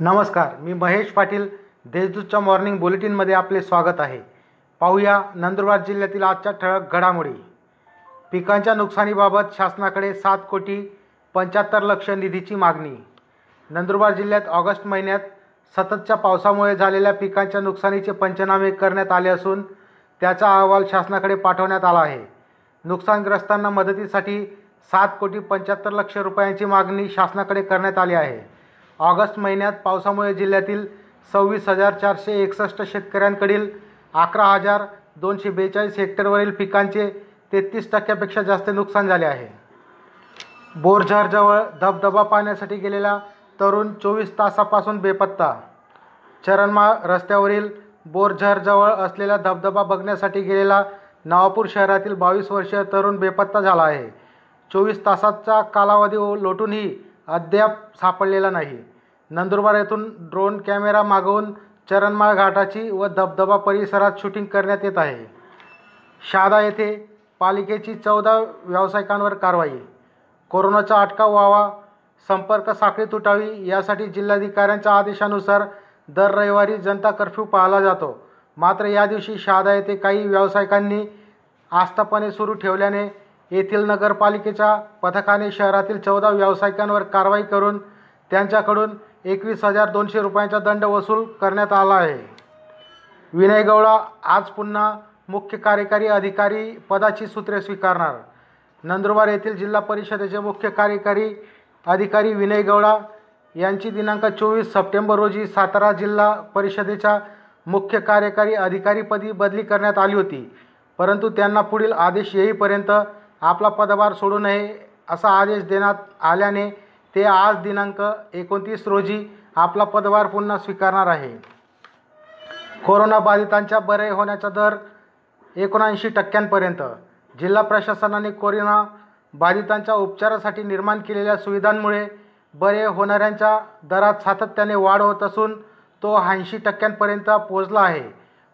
नमस्कार मी महेश पाटील देशदूतच्या मॉर्निंग बुलेटिनमध्ये आपले स्वागत आहे. पाहूया नंदुरबार जिल्ह्यातील आजच्या ठळक घडामोडी. पिकांच्या नुकसानीबाबत शासनाकडे सात कोटी पंच्याहत्तर लक्ष निधीची मागणी. नंदुरबार जिल्ह्यात ऑगस्ट महिन्यात सततच्या पावसामुळे झालेल्या पिकांच्या नुकसानीचे पंचनामे करण्यात आले असून त्याचा अहवाल शासनाकडे पाठवण्यात आला आहे. नुकसानग्रस्तांना मदतीसाठी सात कोटी पंच्याहत्तर लक्ष रुपयांची मागणी शासनाकडे करण्यात आली आहे. ऑगस्ट महिन्यात पावसामुळे जिल्ह्यातील सव्वीस हजार चारशे एकसष्ट शेतकऱ्यांकडील अकरा हजार दोनशे बेचाळीस हेक्टरवरील पिकांचे तेहतीस टक्क्यापेक्षा जास्त नुकसान झाले आहे. बोरझरजवळ धबधबा पाहण्यासाठी गेलेला तरुण चोवीस तासापासून बेपत्ता. चरणमाळ रस्त्यावरील बोरझरजवळ असलेला धबधबा बघण्यासाठी गेलेला नवापूर शहरातील बावीस वर्षीय तरुण बेपत्ता झाला आहे. चोवीस तासाचा कालावधी लोटूनही अद्याप सापडलेला नाही. नंदुरबार येथून ड्रोन कॅमेरा मागवून चरणमाळ घाटाची व धबधबा परिसरात शूटिंग करण्यात येत आहे. शहादा येथे पालिकेची चौदा व्यावसायिकांवर कारवाई. कोरोनाचा अटकाव व्हावा संपर्क साखळी तुटावी यासाठी जिल्हाधिकाऱ्यांच्या आदेशानुसार दर रविवारी जनता कर्फ्यू पाळला जातो. मात्र या दिवशी शहादा येथे काही व्यावसायिकांनी आस्थापने सुरू ठेवल्याने येथील नगरपालिकेच्या पथकाने शहरातील चौदा व्यावसायिकांवर कारवाई करून त्यांच्याकडून एकवीस हजार दोनशे रुपयांचा दंड वसूल करण्यात आला आहे. विनय गौडा आज पुन्हा मुख्य कार्यकारी अधिकारी पदाची सूत्रे स्वीकारणार. नंदुरबार येथील जिल्हा परिषदेचे मुख्य कार्यकारी अधिकारी विनय गौडा यांची दिनांक चोवीस सप्टेंबर रोजी सातारा जिल्हा परिषदेच्या मुख्य कार्यकारी अधिकारीपदी बदली करण्यात आली होती. परंतु त्यांना पुढील आदेश येईपर्यंत आपला पदभार सोडू नये असा आदेश देण्यात आल्याने ते आज दिनांक एकोणतीस रोजी आपला पदभार पुन्हा स्वीकारणार आहे. कोरोनाबाधितांच्या बरे होण्याचा दर एकोणऐंशी टक्क्यांपर्यंत. जिल्हा प्रशासनाने कोरोना बाधितांच्या उपचारासाठी निर्माण केलेल्या सुविधांमुळे बरे होणाऱ्यांच्या दरात सातत्याने वाढ होत असून तो ऐंशी टक्क्यांपर्यंत पोहोचला आहे.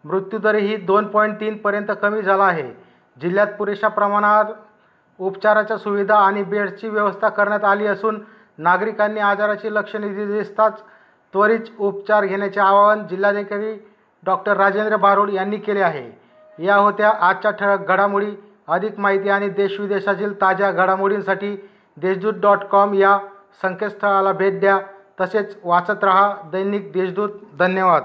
मृत्यूदरही दोन पॉईंट तीनपर्यंत कमी झाला आहे. जिल्ह्यात पुरेशा प्रमाणात उपचाराच्या सुविधा आणि बेड्सची व्यवस्था करण्यात आली असून नागरिकांनी आजाराची लक्षणे दिसताच त्वरित उपचार घेण्याचे आवाहन जिल्हाधिकारी डॉक्टर राजेंद्र बारोड यांनी केले आहे. या होत्या आजच्या ठळक घडामोडी. अधिक माहिती आणि देशविदेशातील ताज्या घडामोडींसाठी देशदूत डॉट कॉम या संकेतस्थळाला भेट द्या. तसेच वाचत रहा दैनिक देशदूत. धन्यवाद.